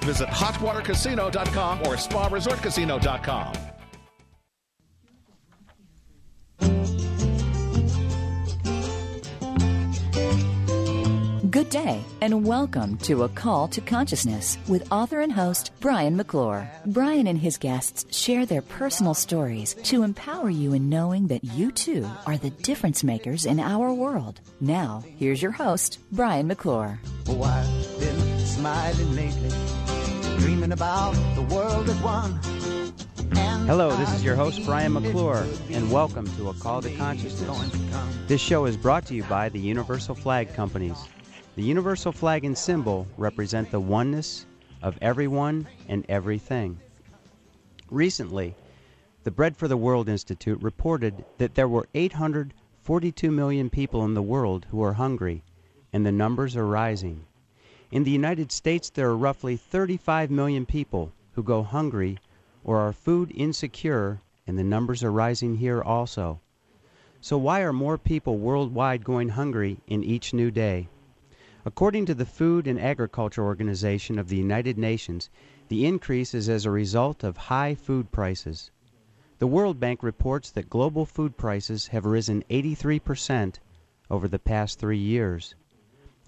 Visit hotwatercasino.com or sparesortcasino.com. Good day, and welcome to A Call to Consciousness with author and host Brian McClure. Brian and his guests share their personal stories to empower you in knowing that you too are the difference makers in our world. Now, here's your host, Brian McClure. Oh, dreaming about the world at one. Hello, this is your host, Brian McClure, and welcome to A Call to Consciousness. This show is brought to you by the Universal Flag Companies. The universal flag and symbol represent the oneness of everyone and everything. Recently, the Bread for the World Institute reported that there were 842 million people in the world who are hungry, and the numbers are rising. In the United States, there are roughly 35 million people who go hungry or are food insecure, and the numbers are rising here also. So, why are more people worldwide going hungry in each new day? According to the Food and Agriculture Organization of the United Nations, the increase is as a result of high food prices. The World Bank reports that global food prices have risen 83% over the past three years.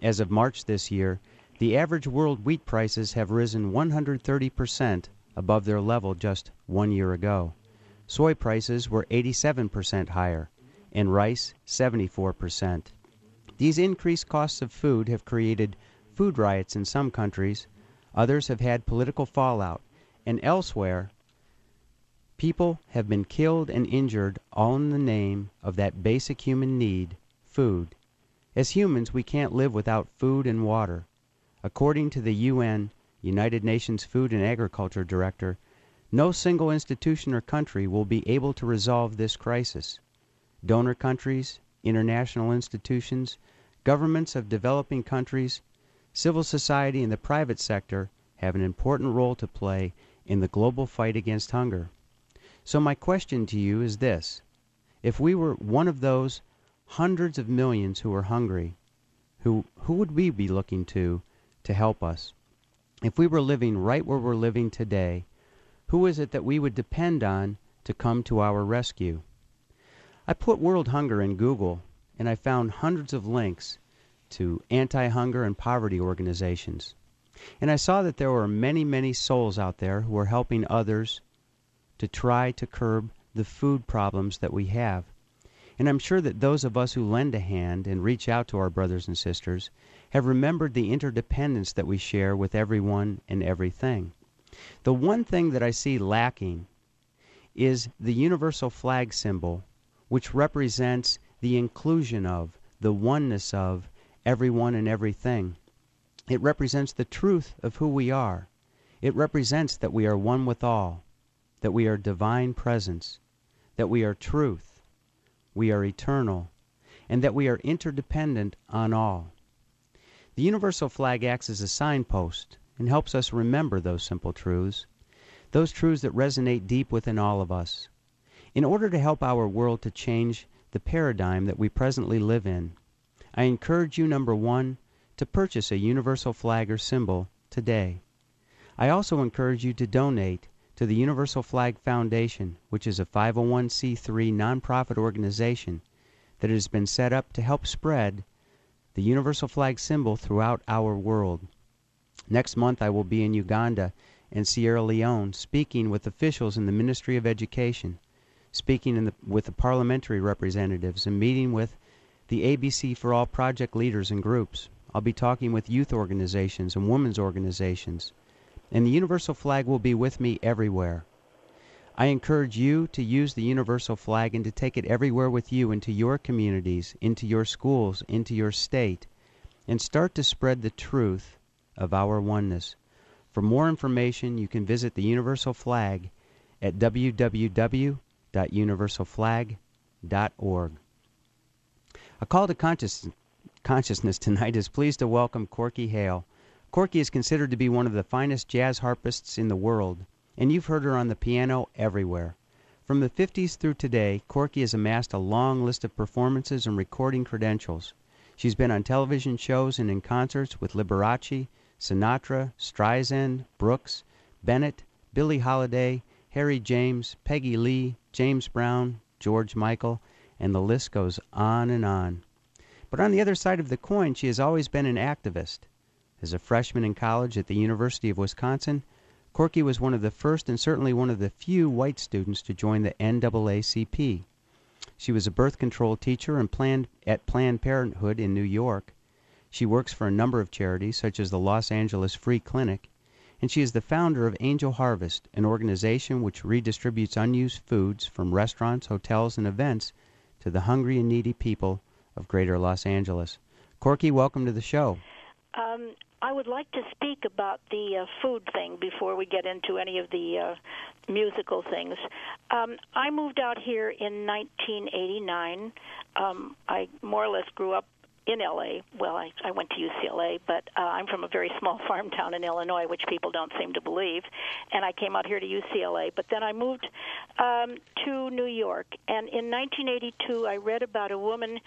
As of March this year, the average world wheat prices have risen 130% above their level just one year ago. Soy prices were 87% higher, and rice 74%. These increased costs of food have created food riots in some countries, others have had political fallout, and elsewhere people have been killed and injured all in the name of that basic human need, food. As humans, we can't live without food and water. According to the UN, United Nations Food and Agriculture Director, no single institution or country will be able to resolve this crisis. Donor countries, international institutions, governments of developing countries, civil society, and the private sector have an important role to play in the global fight against hunger. So, my question to you is this if we were one of those hundreds of millions who are hungry, who, who would we be looking to to help us? If we were living right where we're living today, who is it that we would depend on to come to our rescue? I put world hunger in Google and I found hundreds of links to anti hunger and poverty organizations. And I saw that there were many, many souls out there who are helping others to try to curb the food problems that we have. And I'm sure that those of us who lend a hand and reach out to our brothers and sisters have remembered the interdependence that we share with everyone and everything. The one thing that I see lacking is the universal flag symbol, which represents the inclusion of, the oneness of, everyone and everything. It represents the truth of who we are. It represents that we are one with all, that we are divine presence, that we are truth, we are eternal, and that we are interdependent on all. The universal flag acts as a signpost and helps us remember those simple truths, those truths that resonate deep within all of us. In order to help our world to change the paradigm that we presently live in, I encourage you, number one, to purchase a universal flag or symbol today. I also encourage you to donate to the Universal Flag Foundation, which is a 501c3 nonprofit organization that has been set up to help spread the universal flag symbol throughout our world. Next month, I will be in Uganda and Sierra Leone speaking with officials in the Ministry of Education speaking the, with the parliamentary representatives and meeting with the ABC for All project leaders and groups. I'll be talking with youth organizations and women's organizations. And the universal flag will be with me everywhere. I encourage you to use the universal flag and to take it everywhere with you into your communities, into your schools, into your state, and start to spread the truth of our oneness. For more information, you can visit the universal flag at www.universalflag.org. A call to conscious, consciousness tonight is pleased to welcome Corky Hale. Corky is considered to be one of the finest jazz harpists in the world, and you've heard her on the piano everywhere. From the 50s through today, Corky has amassed a long list of performances and recording credentials. She's been on television shows and in concerts with Liberace, Sinatra, Streisand, Brooks, Bennett, Billie Holiday, Harry James, Peggy Lee, James Brown, George Michael, and the list goes on and on. But on the other side of the coin, she has always been an activist. As a freshman in college at the University of Wisconsin, Corky was one of the first and certainly one of the few white students to join the NAACP. She was a birth control teacher and planned at Planned Parenthood in New York. She works for a number of charities such as the Los Angeles Free Clinic, and she is the founder of Angel Harvest, an organization which redistributes unused foods from restaurants, hotels, and events to the hungry and needy people of greater Los Angeles. Corky, welcome to the show. Um, I would like to speak about the uh, food thing before we get into any of the uh, musical things. Um, I moved out here in 1989. Um, I more or less grew up in LA. Well, I, I went to UCLA, but uh, I'm from a very small farm town in Illinois, which people don't seem to believe. And I came out here to UCLA, but then I moved um, to New York. And in 1982, I read about a woman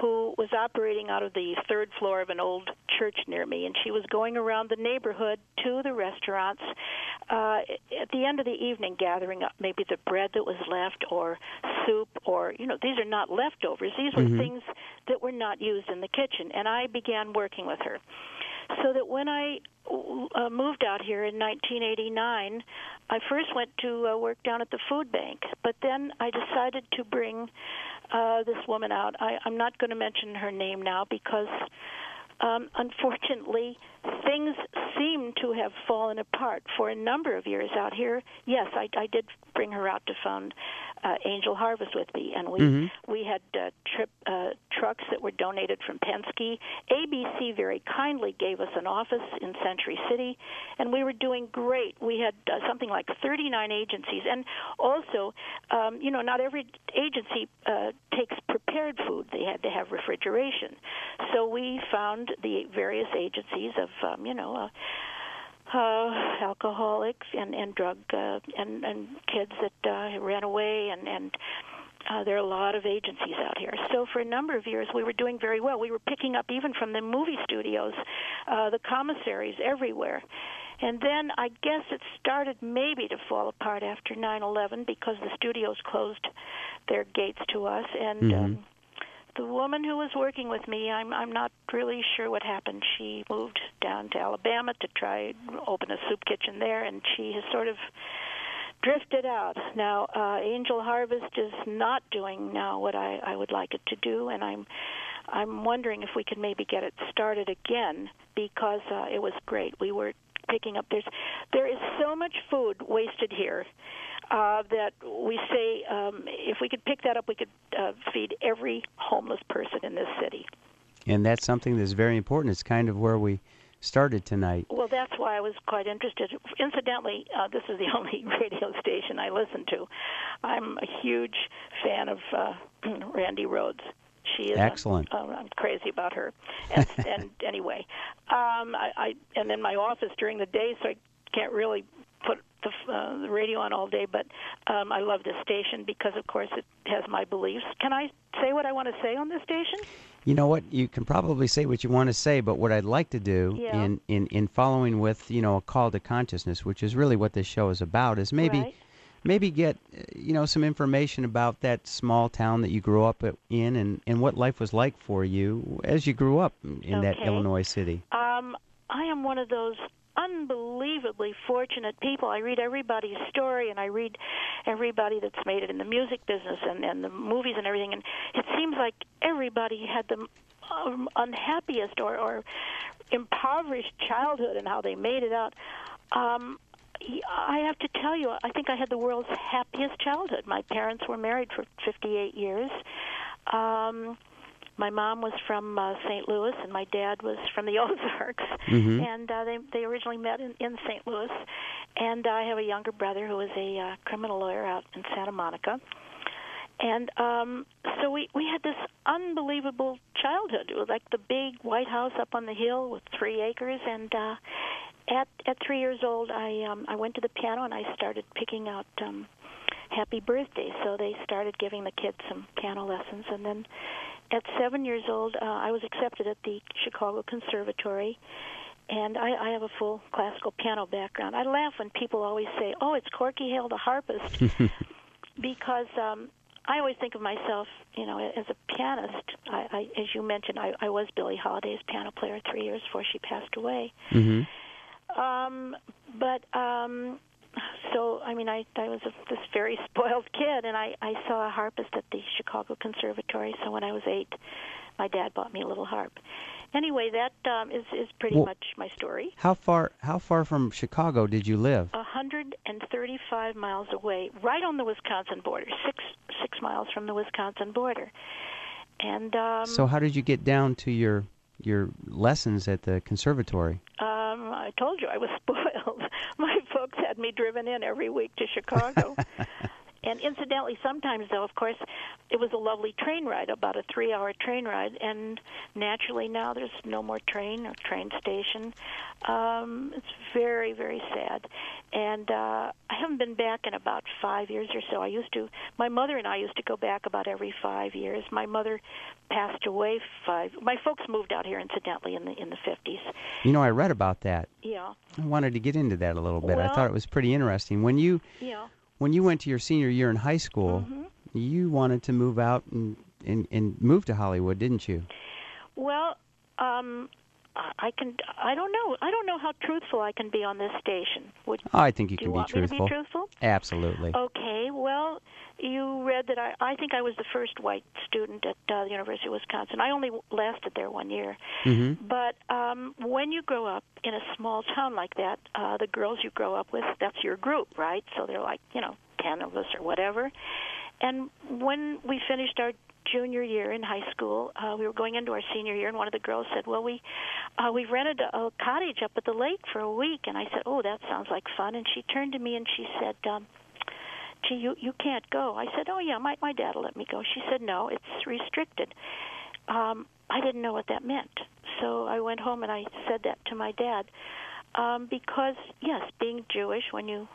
who was operating out of the third floor of an old church near me, and she was going around the neighborhood to the restaurants uh, at the end of the evening, gathering up maybe the bread that was left, or soup, or you know, these are not leftovers. These were Mhm. things that were not used in the kitchen, and I began working with her. So that when I uh, moved out here in 1989, I first went to uh, work down at the food bank, but then I decided to bring uh, this woman out. I, I'm not going to mention her name now because, um, unfortunately, things seem to have fallen apart for a number of years out here. Yes, I, I did bring her out to found uh, Angel Harvest with me, and we Mhm. we had uh, trip uh, trucks that were donated from Penske. ABC very kindly gave us an office in Century City, and we were doing great. We had uh, something like 39 agencies, and also, um, you know, not every agency uh, takes prepared food. They had to have refrigeration, so we found the various agencies of, um, you know. Uh, uh, alcoholics and and drug uh, and and kids that uh, ran away and and uh, there are a lot of agencies out here. So for a number of years, we were doing very well. We were picking up even from the movie studios, uh, the commissaries everywhere. And then I guess it started maybe to fall apart after 9/11 because the studios closed their gates to us and. Mhm. Um, the woman who was working with me, I'm I'm not really sure what happened. She moved down to Alabama to try open a soup kitchen there, and she has sort of drifted out. Now, uh, Angel Harvest is not doing now what I I would like it to do, and I'm I'm wondering if we could maybe get it started again because uh, it was great. We were picking up there's there is so much food wasted here uh, that we say um, if we could pick that up, we could uh, feed every homeless person in this city. And that's something that's very important. It's kind of where we started tonight. Well, that's why I was quite interested. Incidentally, uh, this is the only radio station I listen to. I'm a huge fan of uh, Randi Rhodes. She is Excellent. A, uh, I'm crazy about her. And, and anyway, um, I, I and in my office during the day, so I can't really put the, uh, the radio on all day. But um, I love this station because, of course, it has my beliefs. Can I say what I want to say on this station? You know what? You can probably say what you want to say, but what I'd like to do Yeah. in, in, in following with, you know, a call to consciousness, which is really what this show is about, is maybe Right. maybe get you know some information about that small town that you grew up in and, and what life was like for you as you grew up in that Illinois city. Um, I am one of those unbelievably fortunate people. I read everybody's story, and I read everybody that's made it in the music business and, and the movies and everything. And it seems like everybody had the um, unhappiest or, or impoverished childhood and how they made it out. Um, I have to tell you, I think I had the world's happiest childhood. My parents were married for 58 years. Um, my mom was from uh, St. Louis, and my dad was from the Ozarks, Mhm. and uh, they they originally met in, in St. Louis. And I have a younger brother who is a uh, criminal lawyer out in Santa Monica. And um, so we we had this unbelievable childhood. It was like the big White House up on the hill with three acres. And uh, at at three years old, I um, I went to the piano and I started picking out um, happy birthday! So they started giving the kids some piano lessons, and then at seven years old, uh, I was accepted at the Chicago Conservatory, and I, I have a full classical piano background. I laugh when people always say, "Oh, it's Corky Hale, the harpist," because um, I always think of myself, you know, as a pianist. I, I as you mentioned, I, I was Billie Holiday's piano player three years before she passed away. Mm-hmm. Um, but um, so I mean, I I was a, this very spoiled kid, and I I saw a harpist at the Chicago Conservatory. So when I was eight, my dad bought me a little harp, anyway, that um, is is pretty Well- much my story. How far how far from Chicago did you live? A 135 miles away, right on the Wisconsin border, six six miles from the Wisconsin border, and um, so how did you get down to your your lessons at the conservatory? um, I told you I was spoiled. Folks had me driven in every week to Chicago. And incidentally, sometimes though, of course, it was a lovely train ride, about a three-hour train ride. And naturally, now there's no more train or train station. Um, it's very, very sad. And uh, I haven't been back in about five years or so. I used to. My mother and I used to go back about every five years. My mother passed away five. My folks moved out here, incidentally, in the in the 50s. You know, I read about that. Yeah, I wanted to get into that a little bit. I thought it was pretty interesting. When you yeah. when you went to your senior year in high school, Mm-hmm. you wanted to move out and, and and move to Hollywood, didn't you? Well, um, I can. I don't know. I don't know how truthful I can be on this station. Would I think you can you be truthful. be truthful? Absolutely. Okay. Well, you read that I. I think I was the first white student at uh, the University of Wisconsin. I only lasted there one year. Mm-hmm. But um, when you grow up in a small town like that, uh, the girls you grow up with, that's your group, right? So they're like, you know, 10 of us or whatever. And when we finished our junior year in high school, uh, we were going into our senior year, and one of the girls said, "Well, we uh, we rented a, a cottage up at the lake for a week." And I said, "Oh, that sounds like fun." And she turned to me and she said, um, "Gee, you you can't go." I said, "Oh yeah, my my dad will let me go." She said, "No, it's restricted." Um, I didn't know what that meant, so I went home and I said that to my dad um, because yes, being Jewish when you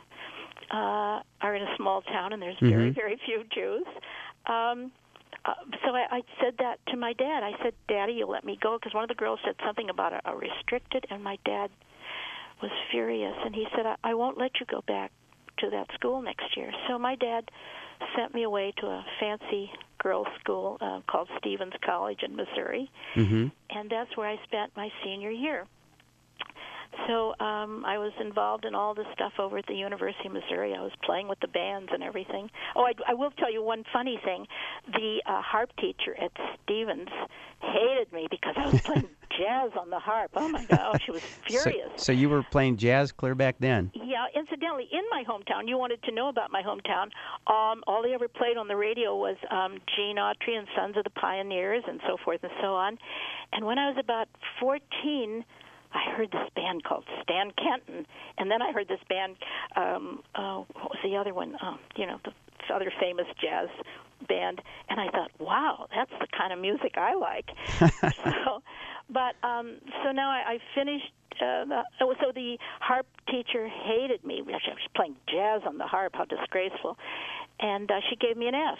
uh, are in a small town and there's very Mhm. very few Jews. Um, uh, so I, I said that to my dad. I said, "Daddy, you'll let me go?" Because one of the girls said something about a, a restricted, and my dad was furious, and he said, I, "I won't let you go back to that school next year." So my dad sent me away to a fancy girls' school uh, called Stephens College in Missouri, Mm-hmm. and that's where I spent my senior year. So um, I was involved in all this stuff over at the University of Missouri. I was playing with the bands and everything. Oh, I, I will tell you one funny thing. The uh, harp teacher at Stephens hated me because I was playing jazz on the harp. Oh my gosh, she was furious. So, so you were playing jazz clear back then. Yeah, incidentally, in my hometown, you wanted to know about my hometown. Um, all they ever played on the radio was um, Gene Autry and Sons of the Pioneers and so forth and so on. And when I was about 14, I heard this band called Stan Kenton, and then I heard this band. Um, uh, what was the other one? Um, you know, the other famous jazz band, and I thought, wow, that's the kind of music I like. so, but um, so now I, I finished. Uh, the, oh, so the harp teacher hated me. Actually, I was playing jazz on the harp. How disgraceful! And uh, she gave me an F.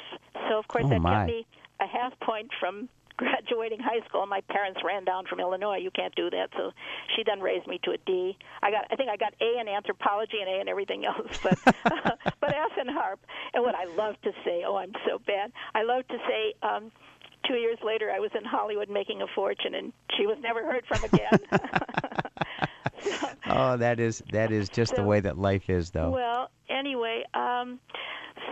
So of course Oh, that my. kept me a half point from graduating high school. My parents ran down from Illinois. You can't do that. So she then raised me to a D. I got. I think I got A in anthropology and A in everything else, but but F in harp. And what I love to say, oh, I'm so bad. I love to say. um Two years later, I was in Hollywood making a fortune, and she was never heard from again. So- Oh, that is that is just the way that life is, though. well, anyway, um,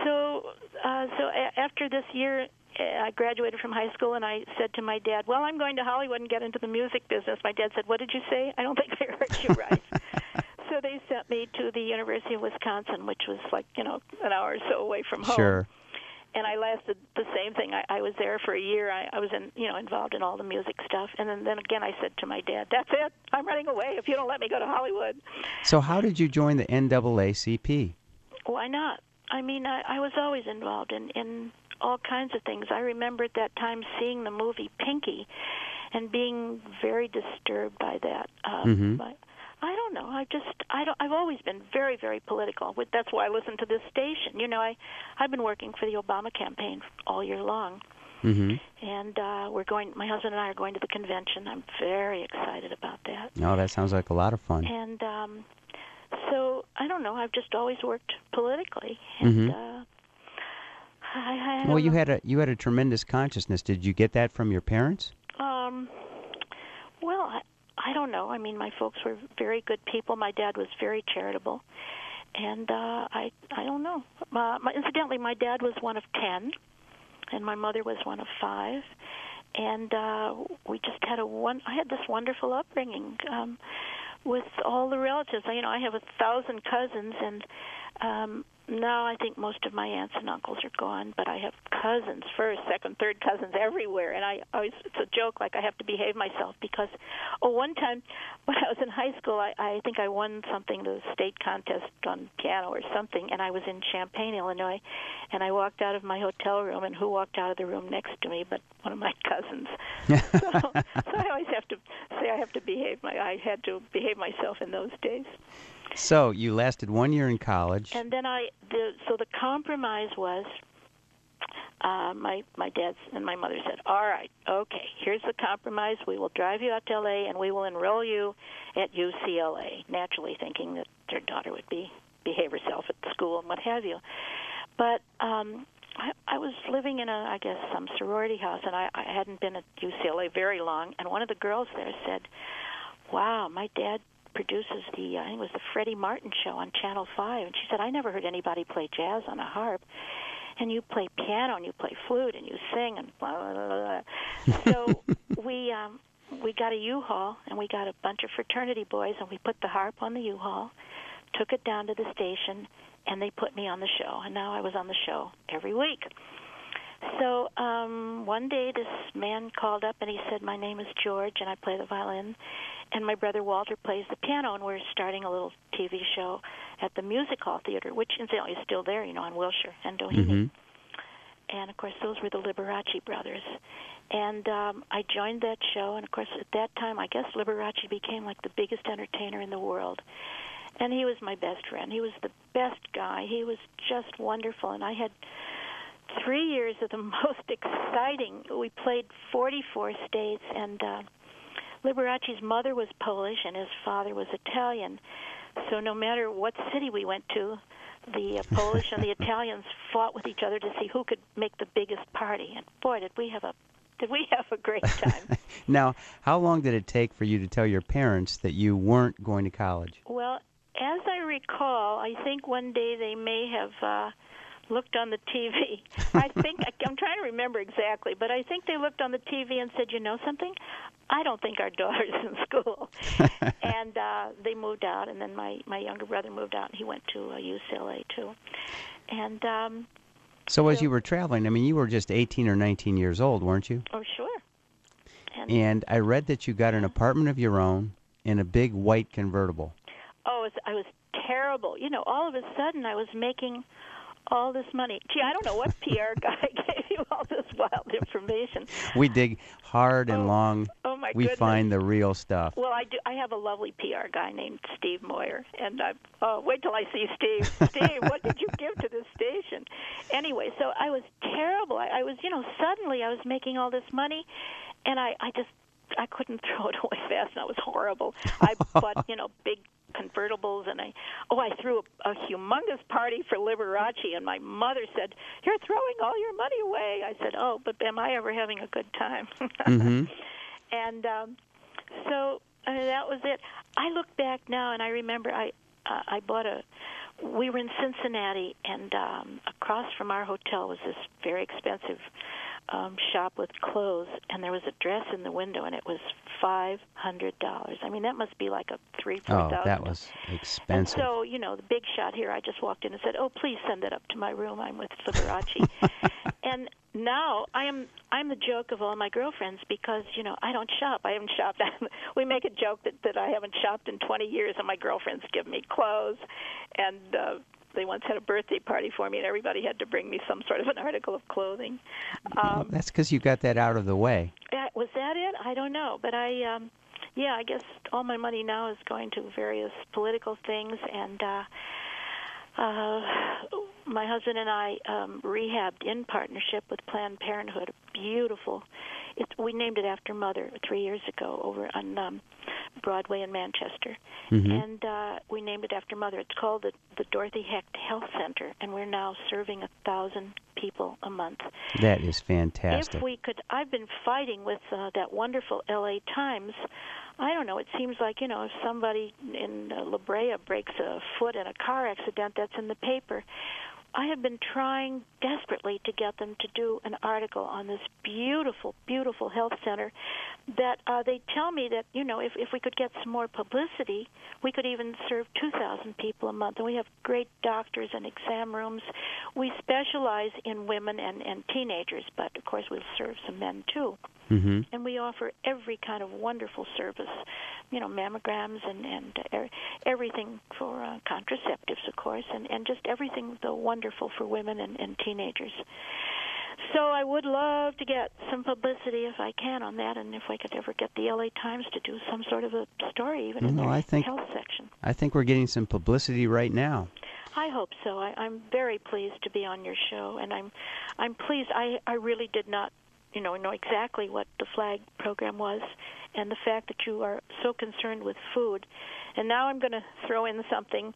so uh, so a- after this year, Uh, I graduated from high school, and I said to my dad, "Well, I'm going to Hollywood and get into the music business." My dad said, "What did you say? I don't think I heard you right." so they sent me to the University of Wisconsin, which was like you know an hour or so away from home Sure. and I lasted the same thing. I, I was there for a year. I, I was in, you know, involved in all the music stuff, and then, then again, I said to my dad, "That's it. I'm running away. If you don't let me go to Hollywood, So how did you join the NAACP? why not? I mean, I, I was always involved in in all kinds of things. I remember at that time seeing the movie Pinky, and being very disturbed by that. Um, Mhm. I, I don't know. I just I don't. I've always been very very political. That's why I listen to this station. You know, I I've been working for the Obama campaign all year long. Mm-hmm. and uh, we're going. My husband and I are going to the convention. I'm very excited about that. Oh, that sounds like a lot of fun. And um, so I don't know. I've just always worked politically, and Mhm. uh, I, I Well, you had a you had a tremendous consciousness. Did you get that from your parents? Um, well, I, I don't know. I mean, my folks were very good people. My dad was very charitable, and uh, I I don't know. Uh, my, incidentally, my dad was one of ten, and my mother was one of five, and uh, we just had a one. I had this wonderful upbringing. Um, with all the relatives, I- you know, I have a thousand cousins, and um, now I think most of my aunts and uncles are gone. But I have cousins, first, second, third cousins everywhere, and I always it's a joke like I have to behave myself because, oh, one time when I was in high school, I, I think I won something, the state contest on piano or something, and I was in Champaign, Illinois, and I walked out of my hotel room, and who walked out of the room next to me but one of my cousins. so, so I always have to say I have to behave my I had to behave myself in those days. So you lasted one year in college. And then I the so the compromise was uh my my dad and my mother said, "All right, okay, here's the compromise. We will drive you out to LA and we will enroll you at UCLA." Naturally thinking that their daughter would be behave herself at school and what have you. But um I, I was living in a, I guess, some sorority house, and I, I hadn't been at UCLA very long. And one of the girls there said, "Wow, my dad produces the, I think it was the Freddie Martin show on Channel Five." And she said, "I never heard anybody play jazz on a harp, and you play piano and you play flute and you sing and blah blah blah." blah. so we um, we got a U-Haul and we got a bunch of fraternity boys, and we put the harp on the U-Haul, took it down to the station, and they put me on the show. And now I was on the show every week. So um, one day, this man called up and he said, "My name is George, and I play the violin, and my brother Walter plays the piano, and we're starting a little TV show at the Music Hall Theater, which incidentally is still there, you know, on Wilshire and Doheny." Mhm. And of course, those were the Liberace brothers. And um, I joined that show, and of course, at that time, I guess Liberace became like the biggest entertainer in the world. And he was my best friend. He was the best guy. He was just wonderful, and I had three years of the most exciting. We played 44 states, and uh, Liberace's mother was Polish and his father was Italian. So no matter what city we went to, the uh, Polish and the Italians fought with each other to see who could make the biggest party. And boy, did we have a did we have a great time. Now, how long did it take for you to tell your parents that you weren't going to college? well, as I recall, I think one day they may have uh looked on the TV. I think I'm trying to remember exactly, but I think they looked on the TV and said, "You know something? I don't think our daughter's in school." and uh they moved out and then my my younger brother moved out and he went to uh, UCLA too. And um So as you were traveling, I mean, you were just 18 or 19 years old, weren't you? oh sure. And And I read that you got an apartment of your own in a big white convertible. oh, it was, I was terrible. You know, all of a sudden I was making all this money. Gee, I don't know what PR guy gave you all this wild information. We dig hard and Oh, long. oh my we goodness. find the real stuff. Well, I do. I have a lovely PR guy named Steve Moyer, and I oh, wait till I see Steve. Steve, what did you give to this station? Anyway, so I was terrible. I, I was, you know, suddenly I was making all this money, and I, I just, I couldn't throw it away fast. And I was horrible. I bought, you know, big convertibles, and I, oh, I threw a, a humongous party for Liberace, and my mother said, "You're throwing all your money away." I said, "Oh, but am I ever having a good time?" hmm and um, so uh, that was it. I look back now and I remember I uh, I bought a. We were in Cincinnati, and um, across from our hotel was this very expensive um, shop with clothes, and there was a dress in the window, and it was five hundred dollars. I mean, that must be like a three four Oh, thousand. that was And expensive. so, you know, the big shot here, I just walked in and said, "Oh, please send it up to my room. I'm with Liberace." and now I am I'm the joke of all my girlfriends because you know I don't shop. I haven't shopped. we make a joke that that I haven't shopped in 20 years, and my girlfriends give me clothes, and uh, they once had a birthday party for me, and everybody had to bring me some sort of an article of clothing. Well, Um, that's because you got that out of the way. was that it? I don't know, but I, um, yeah, I guess all my money now is going to various political things, and uh, uh, my husband and I um, rehabbed in partnership with Planned Parenthood. Beautiful. It's, we named it after Mother three years ago over on um, Broadway in Manchester, Mhm. and uh, we named it after Mother. It's called the, the Dorothy Hecht Health Center, and we're now serving a thousand people a month. That is fantastic. If we could, I've been fighting with uh, that wonderful L.A. Times. I don't know. It seems like you know, if somebody in uh, La Brea breaks a foot in a car accident, that's in the paper. I have been trying desperately to get them to do an article on this beautiful, beautiful health center. That uh, they tell me that you know, if if we could get some more publicity, we could even serve 2,000 people a month. And we have great doctors and exam rooms. We specialize in women and and teenagers, but of course we'll serve some men too hmm and we offer every kind of wonderful service, you know, mammograms and and uh, er- everything for uh, contraceptives, of course, and and just everything the wonderful for women and, and teenagers. So I would love to get some publicity if I can on that, and if I could ever get the LA Times to do some sort of a story, even in No, their I think- health section. I think we're getting some publicity right now. I hope so. I, I'm very pleased to be on your show, and I'm I'm pleased. I I really did not, you know, know exactly what the flag program was, and the fact that you are so concerned with food. And now I'm going to throw in something.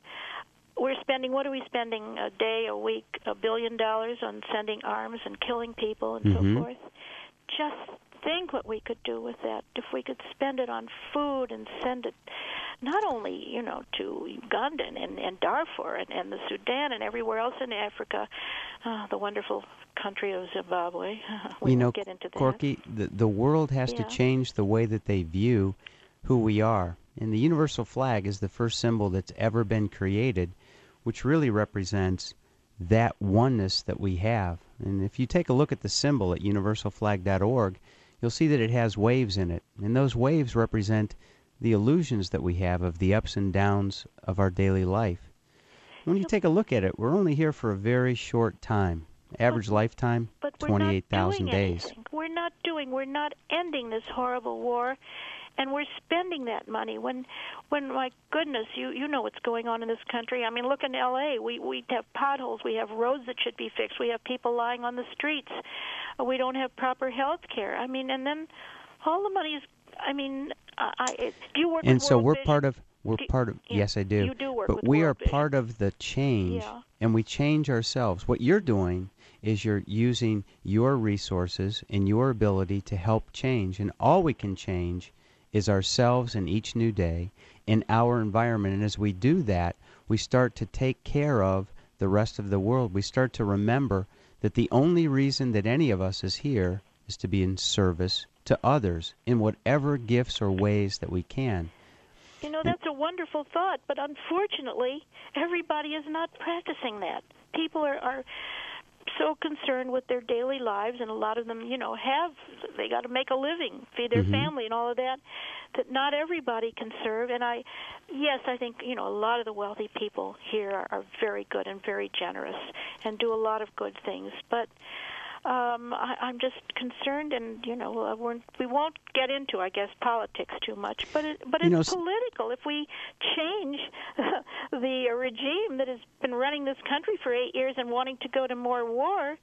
We're spending what are we spending a day, a week, a billion dollars on sending arms and killing people and Mhm. so forth. Just think what we could do with that if we could spend it on food and send it not only you know to Uganda and, and Darfur and, and the Sudan and everywhere else in Africa, uh, the wonderful country of Zimbabwe. we you know, get into that. Corky, the, the world has to change the way that they view who we are. And the universal flag is the first symbol that's ever been created, which really represents that oneness that we have. And if you take a look at the symbol at universalflag.org, you'll see that it has waves in it. And those waves represent the illusions that we have of the ups and downs of our daily life. When you take a look at it, we're only here for a very short time. Average lifetime, but not 28,000 doing days. anything. We're not doing. We're not ending this horrible war, and we're spending that money. When, when my goodness, you you know what's going on in this country. I mean, look in L.A. We we have potholes. We have roads that should be fixed. We have people lying on the streets. We don't have proper health care. I mean, and then all the money is. I mean, I, I it, do you work and with so we're Vision? part of we're Do- part of yes I do. you do work but we are Vision. part of the change Yeah. and we change ourselves. What you're doing is you're using your resources and your ability to help change and all we can change is ourselves in each new day in our environment and as we do that we start to take care of the rest of the world. We start to remember that the only reason that any of us is here is to be in service to others in whatever gifts or ways that we can. You know, that's a wonderful thought, but unfortunately, everybody is not practicing that. People are, are so concerned with their daily lives, and a lot of them, you know, have they got to make a living, feed their Mhm. family, and all of that. That not everybody can serve. And I, yes, I think you know a lot of the wealthy people here are, are very good and very generous and do a lot of good things, but um, I, I'm just concerned, and you know, uh, we're, we won't get into, I guess, politics too much. But it, but You it's know, political. If we change the regime that has been running this country for eight years and wanting to go to more war,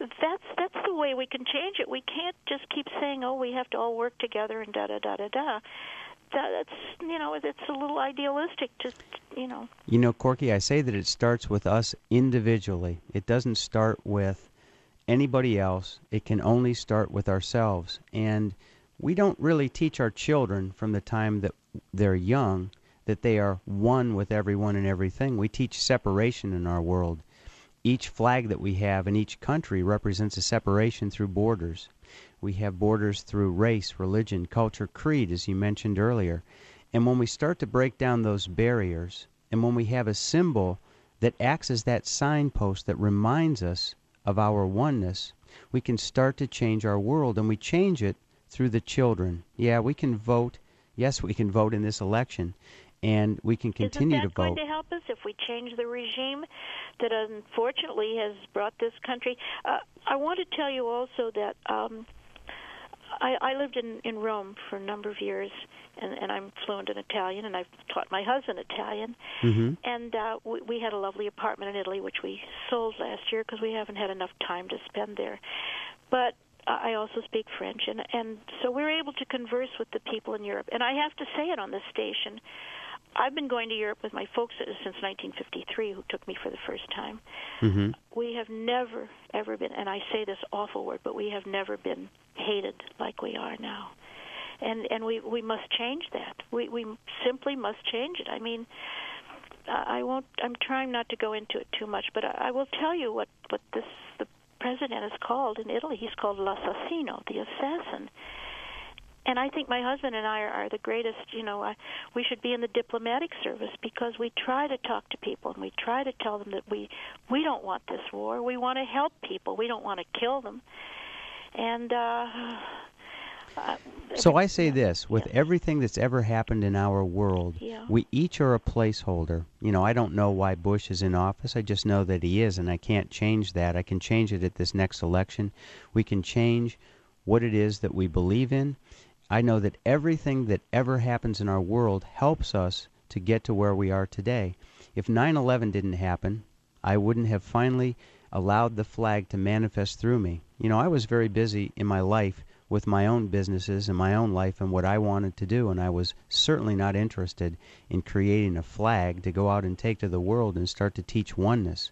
that's that's the way we can change it. We can't just keep saying, "Oh, we have to all work together," and da da da da da. That's you know, it's a little idealistic to you know. You know, Corky, I say that it starts with us individually. It doesn't start with anybody else. It can only start with ourselves. And we don't really teach our children from the time that they're young that they are one with everyone and everything. We teach separation in our world. Each flag that we have in each country represents a separation through borders. We have borders through race, religion, culture, creed, as you mentioned earlier. And when we start to break down those barriers, and when we have a symbol that acts as that signpost that reminds us of our oneness, we can start to change our world. And we change it through the children. Yeah, we can vote. Yes, we can vote in this election. And we can continue Isn't that to vote. going to help us if we change the regime that unfortunately has brought this country? Uh, I want to tell you also that um, I, I lived in in Rome for a number of years, and, and I'm fluent in Italian, and I've taught my husband Italian. Mm-hmm. And uh, we, we had a lovely apartment in Italy, which we sold last year because we haven't had enough time to spend there. But I also speak French, and and so we're able to converse with the people in Europe. And I have to say it on this station. I've been going to Europe with my folks since 1953, who took me for the first time. Mm-hmm. We have never, ever been, and I say this awful word, but we have never been hated like we are now. And and we we must change that. We we simply must change it. I mean, I won't. I'm trying not to go into it too much, but I, I will tell you what what this the president is called in Italy. He's called l'assassino, the assassin and I think my husband and I are, are the greatest. You know, I, we should be in the diplomatic service because we try to talk to people and we try to tell them that we we don't want this war. We want to help people. We don't want to kill them. And uh, uh, so I say this: with everything that's ever happened in our world, Yeah. we each are a placeholder. You know, I don't know why Bush is in office. I just know that he is, and I can't change that. I can change it at this next election. We can change what it is that we believe in. I know that everything that ever happens in our world helps us to get to where we are today. If 9 11 didn't happen, I wouldn't have finally allowed the flag to manifest through me. You know, I was very busy in my life with my own businesses and my own life and what I wanted to do, and I was certainly not interested in creating a flag to go out and take to the world and start to teach oneness.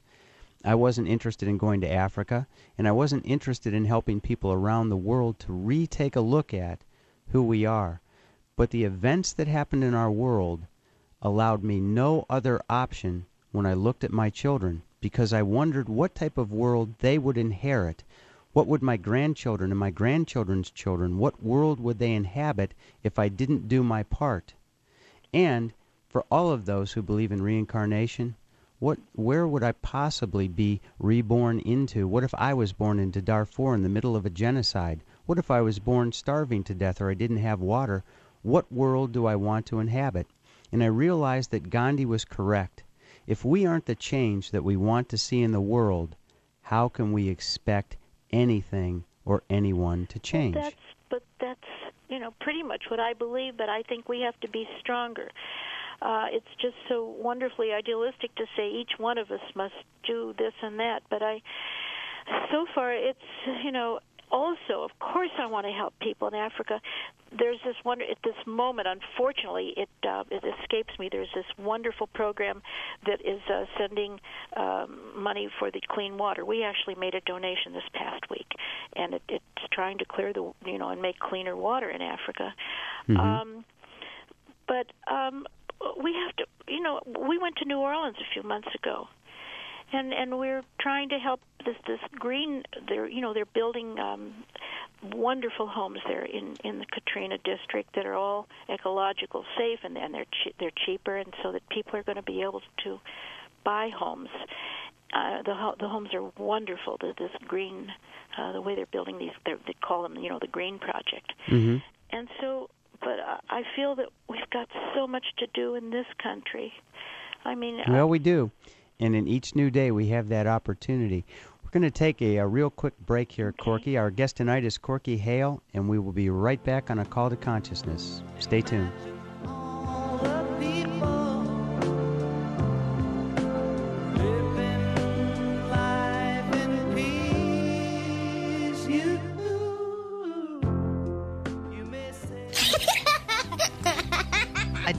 I wasn't interested in going to Africa, and I wasn't interested in helping people around the world to retake a look at who we are. But the events that happened in our world allowed me no other option when I looked at my children because I wondered what type of world they would inherit. What would my grandchildren and my grandchildren's children, what world would they inhabit if I didn't do my part? And for all of those who believe in reincarnation, what where would I possibly be reborn into? What if I was born into Darfur in the middle of a genocide? What if I was born starving to death or I didn't have water? What world do I want to inhabit? And I realized that Gandhi was correct. If we aren't the change that we want to see in the world, how can we expect anything or anyone to change? That's but that's you know pretty much what I believe. But I think we have to be stronger. Uh, it's just so wonderfully idealistic to say each one of us must do this and that. But I, so far, it's you know also, of course, I want to help people in Africa. There's this wonder at this moment. Unfortunately, it uh, it escapes me. There's this wonderful program that is uh, sending um, money for the clean water. We actually made a donation this past week, and it, it's trying to clear the you know and make cleaner water in Africa. Mhm. Um, but um, we have to, you know, we went to New Orleans a few months ago, and and we're trying to help this this green. They're you know they're building um, wonderful homes there in in the Katrina district that are all ecological safe, and and they're che- they're cheaper, and so that people are going to be able to buy homes. Uh, the ho- the homes are wonderful. The, this green, uh, the way they're building these, they're, they call them you know the green project. hmm And so, but I- I feel that we've got so much to do in this country. I mean, uh, Well, we do. And in each new day, we have that opportunity. We're going to take a, a real quick break here, Corky. Our guest tonight is Corky Hale, and we will be right back on A Call to Consciousness. Stay tuned.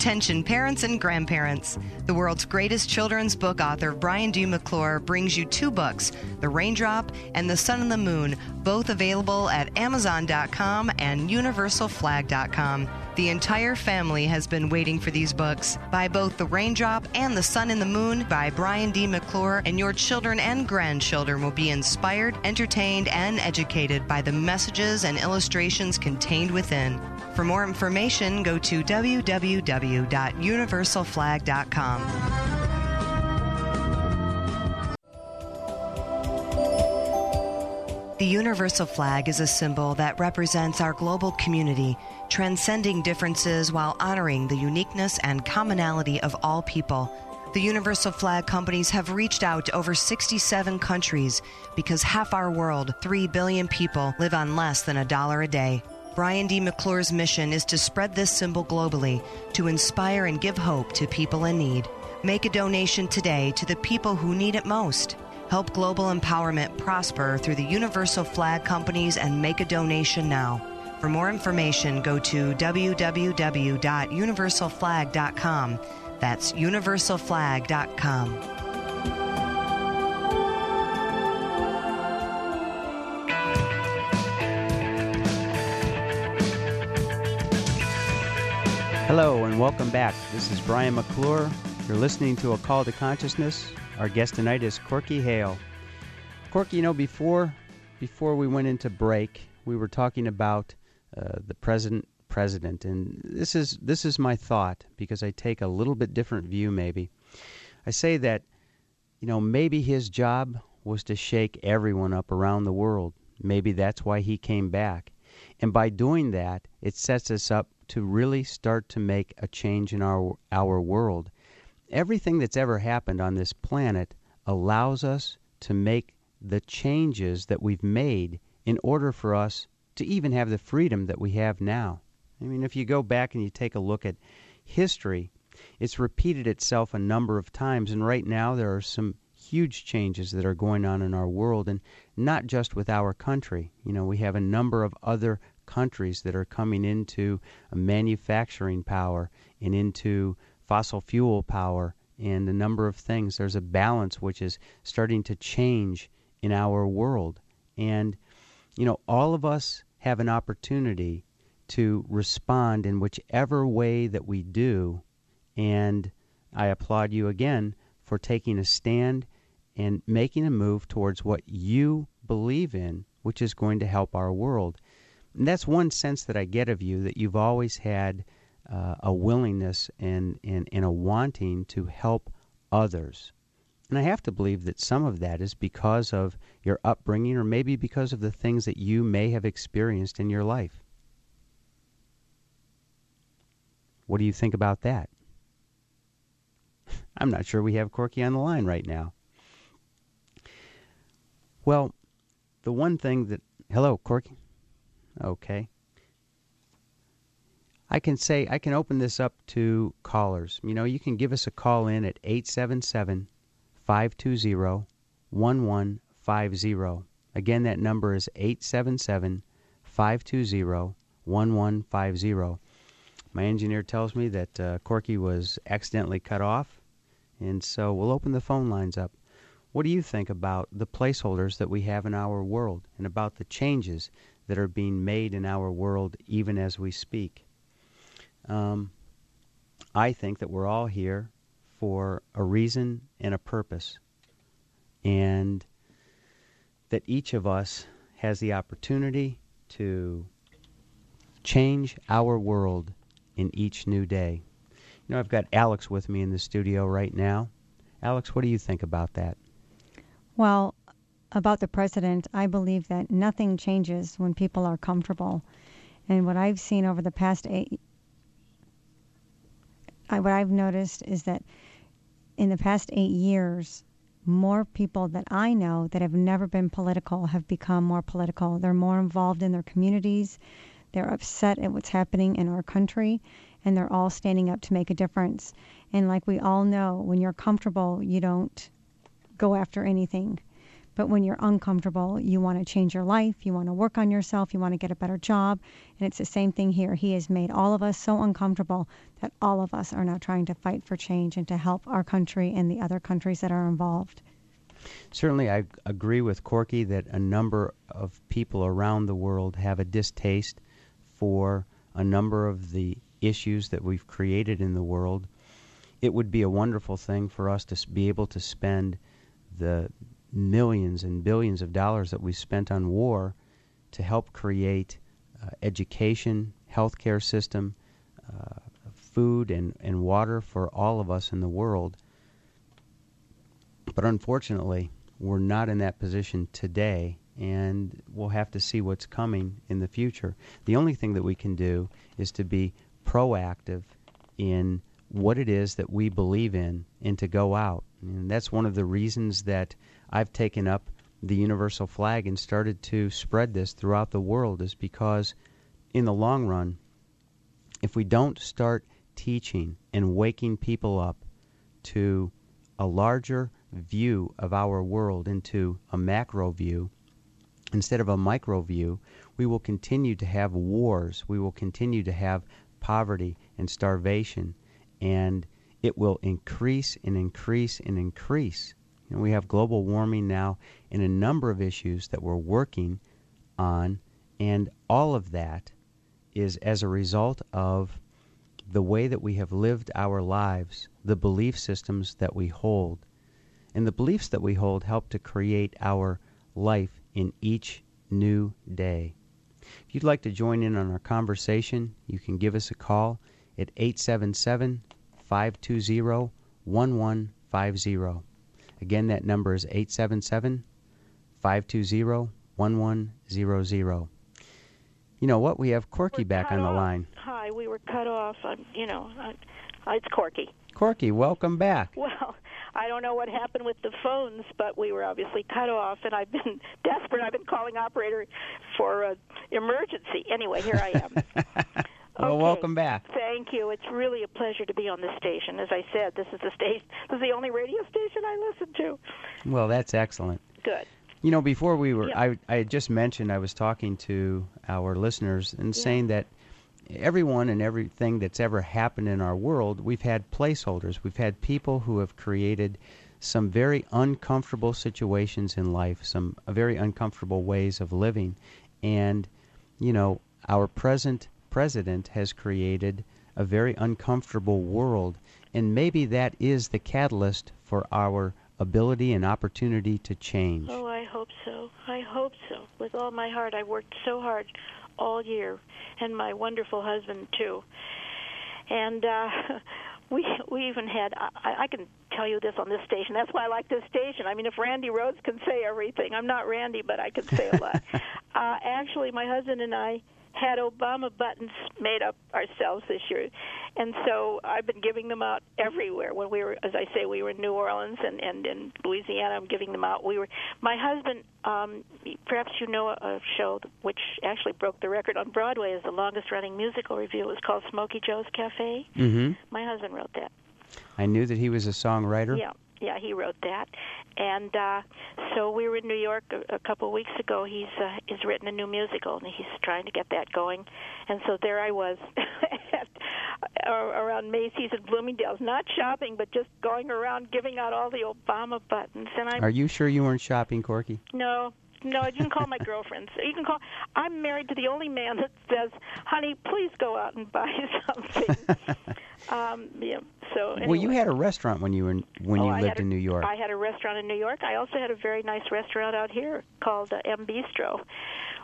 Attention, parents and grandparents. The world's greatest children's book author, Brian D. McClure, brings you two books The Raindrop and The Sun and the Moon, both available at Amazon.com and UniversalFlag.com. The entire family has been waiting for these books. Buy both The Raindrop and The Sun and the Moon by Brian D. McClure, and your children and grandchildren will be inspired, entertained, and educated by the messages and illustrations contained within. For more information, go to www.universalflag.com. The universal flag is a symbol that represents our global community, transcending differences while honoring the uniqueness and commonality of all people. The universal flag companies have reached out to over 67 countries because half our world, 3 billion people, live on less than a dollar a day. Brian D. McClure's mission is to spread this symbol globally to inspire and give hope to people in need. Make a donation today to the people who need it most. Help global empowerment prosper through the Universal Flag Companies and make a donation now. For more information, go to www.universalflag.com. That's universalflag.com. Hello and welcome back. This is Brian McClure. You're listening to A Call to Consciousness. Our guest tonight is Corky Hale. Corky, you know, before before we went into break, we were talking about uh, the president president, and this is this is my thought because I take a little bit different view. Maybe I say that you know maybe his job was to shake everyone up around the world. Maybe that's why he came back, and by doing that, it sets us up to really start to make a change in our our world. Everything that's ever happened on this planet allows us to make the changes that we've made in order for us to even have the freedom that we have now. I mean, if you go back and you take a look at history, it's repeated itself a number of times, and right now there are some huge changes that are going on in our world, and not just with our country. You know, we have a number of other countries that are coming into manufacturing power and into fossil fuel power and a number of things. There's a balance which is starting to change in our world. And, you know, all of us have an opportunity to respond in whichever way that we do. And I applaud you again for taking a stand and making a move towards what you believe in, which is going to help our world. And that's one sense that I get of you that you've always had uh, a willingness and, and, and a wanting to help others. And I have to believe that some of that is because of your upbringing or maybe because of the things that you may have experienced in your life. What do you think about that? I'm not sure we have Corky on the line right now. Well, the one thing that. Hello, Corky. Okay. I can say, I can open this up to callers. You know, you can give us a call in at 877 520 1150. Again, that number is 877 520 1150. My engineer tells me that uh, Corky was accidentally cut off, and so we'll open the phone lines up. What do you think about the placeholders that we have in our world and about the changes that are being made in our world even as we speak. Um, I think that we're all here for a reason and a purpose, and that each of us has the opportunity to change our world in each new day. You know, I've got Alex with me in the studio right now. Alex, what do you think about that? Well, about the president, I believe that nothing changes when people are comfortable. And what I've seen over the past eight, I, what I've noticed is that in the past eight years, more people that I know that have never been political have become more political. They're more involved in their communities. They're upset at what's happening in our country, and they're all standing up to make a difference. And like we all know, when you're comfortable, you don't go after anything. But when you're uncomfortable, you want to change your life, you want to work on yourself, you want to get a better job. And it's the same thing here. He has made all of us so uncomfortable that all of us are now trying to fight for change and to help our country and the other countries that are involved. Certainly, I agree with Corky that a number of people around the world have a distaste for a number of the issues that we've created in the world. It would be a wonderful thing for us to be able to spend the millions and billions of dollars that we spent on war to help create uh, education, healthcare system, uh, food and, and water for all of us in the world. But unfortunately, we're not in that position today, and we'll have to see what's coming in the future. The only thing that we can do is to be proactive in what it is that we believe in and to go out. And that's one of the reasons that I've taken up the universal flag and started to spread this throughout the world is because in the long run, if we don't start teaching and waking people up to a larger view of our world into a macro view instead of a micro view, we will continue to have wars. We will continue to have poverty and starvation, and it will increase and increase and increase. And we have global warming now and a number of issues that we're working on, and all of that is as a result of the way that we have lived our lives, the belief systems that we hold. And the beliefs that we hold help to create our life in each new day. If you'd like to join in on our conversation, you can give us a call at 877 520 1150. Again, that number is 877 520 1100. You know what? We have Corky We're back on the off. line. Hi, we were cut off. I'm, you know, I, it's Corky. Corky, welcome back. Well, I don't know what happened with the phones, but we were obviously cut off, and I've been desperate. I've been calling operator for an emergency. Anyway, here I am. Well, Okay. welcome back. Thank you. It's really a pleasure to be on this station. As I said, this is the station. This is the only radio station I listen to. Well, that's excellent. Good. You know, before we were, Yeah. I, I had just mentioned I was talking to our listeners and saying that everyone and everything that's ever happened in our world, we've had placeholders. We've had people who have created some very uncomfortable situations in life, some uh, very uncomfortable ways of living. And, you know, our present president has created a very uncomfortable world. And maybe that is the catalyst for our ability and opportunity to change. Oh, I hope so. I hope so. With all my heart, I worked so hard all year, and my wonderful husband too. And uh, we we even had. I, I can tell you this on this station. That's why I like this station. I mean, if Randi Rhodes can say everything, I'm not Randi, but I can say a lot. uh, actually, my husband and I had Obama buttons made up ourselves this year, and so I've been giving them out everywhere. When we were, as I say, we were in New Orleans and and in Louisiana. I'm giving them out. We were. My husband, um, perhaps you know a, show which actually broke the record on Broadway as the longest-running musical revue. It was called Smokey Joe's Cafe. hmm My husband wrote that. I knew that he was a songwriter. Yeah, yeah, he wrote that, and uh, so we were in New York a, a couple of weeks ago. He's uh, he's written a new musical, and he's trying to get that going. And so there I was, at, uh, around Macy's and Bloomingdale's, not shopping, but just going around giving out all the Obama buttons. And I'm Are you sure you weren't shopping, Corky? no. No, you can call my girlfriends. You can call. I'm married to the only man that says, "Honey, please go out and buy something." Um, yeah. So anyway. Well, you had a restaurant when you were in, when Oh, you I lived a- in New York. I had a restaurant in New York. I also had a very nice restaurant out here called uh, M Bistro,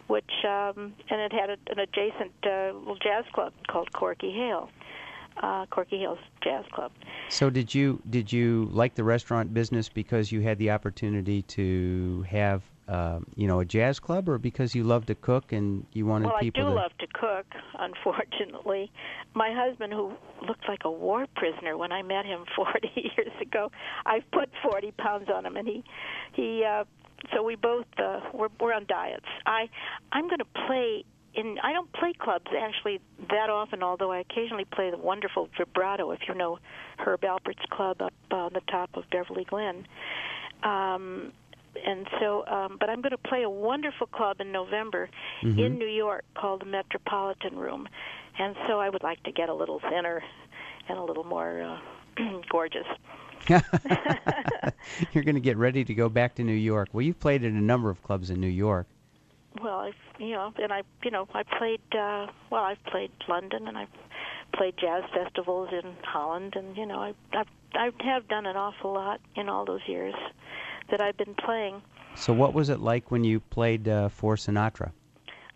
which um, and it had a, an adjacent uh, little jazz club called Corky Hale, uh, Corky Hale's Jazz Club. so did you did you like the restaurant business because you had the opportunity to have um, you know a jazz club, or because you love to cook and you wanted Well, I people do to? love to cook. Unfortunately, my husband, who looked like a war prisoner when I met him 40 years ago, I've put 40 pounds on him, and he he. Uh, so we both uh, we're we're on diets. I I'm going to play in. I don't play clubs actually that often, although I occasionally play the wonderful vibrato. If you know Herb Alpert's club up on the top of Beverly Glen. Um, and so, um, but I'm going to play a wonderful club in November Mm-hmm. in New York called the Metropolitan Room, and so I would like to get a little thinner and a little more uh, gorgeous. You're going to get ready to go back to New York. Well, you've played in a number of clubs in New York. Well, I've you know, and I you know I played uh, well. I've played London and I've played jazz festivals in Holland, and you know I I've, I have done an awful lot in all those years that I've been playing. So, what was it like when you played uh, for Sinatra?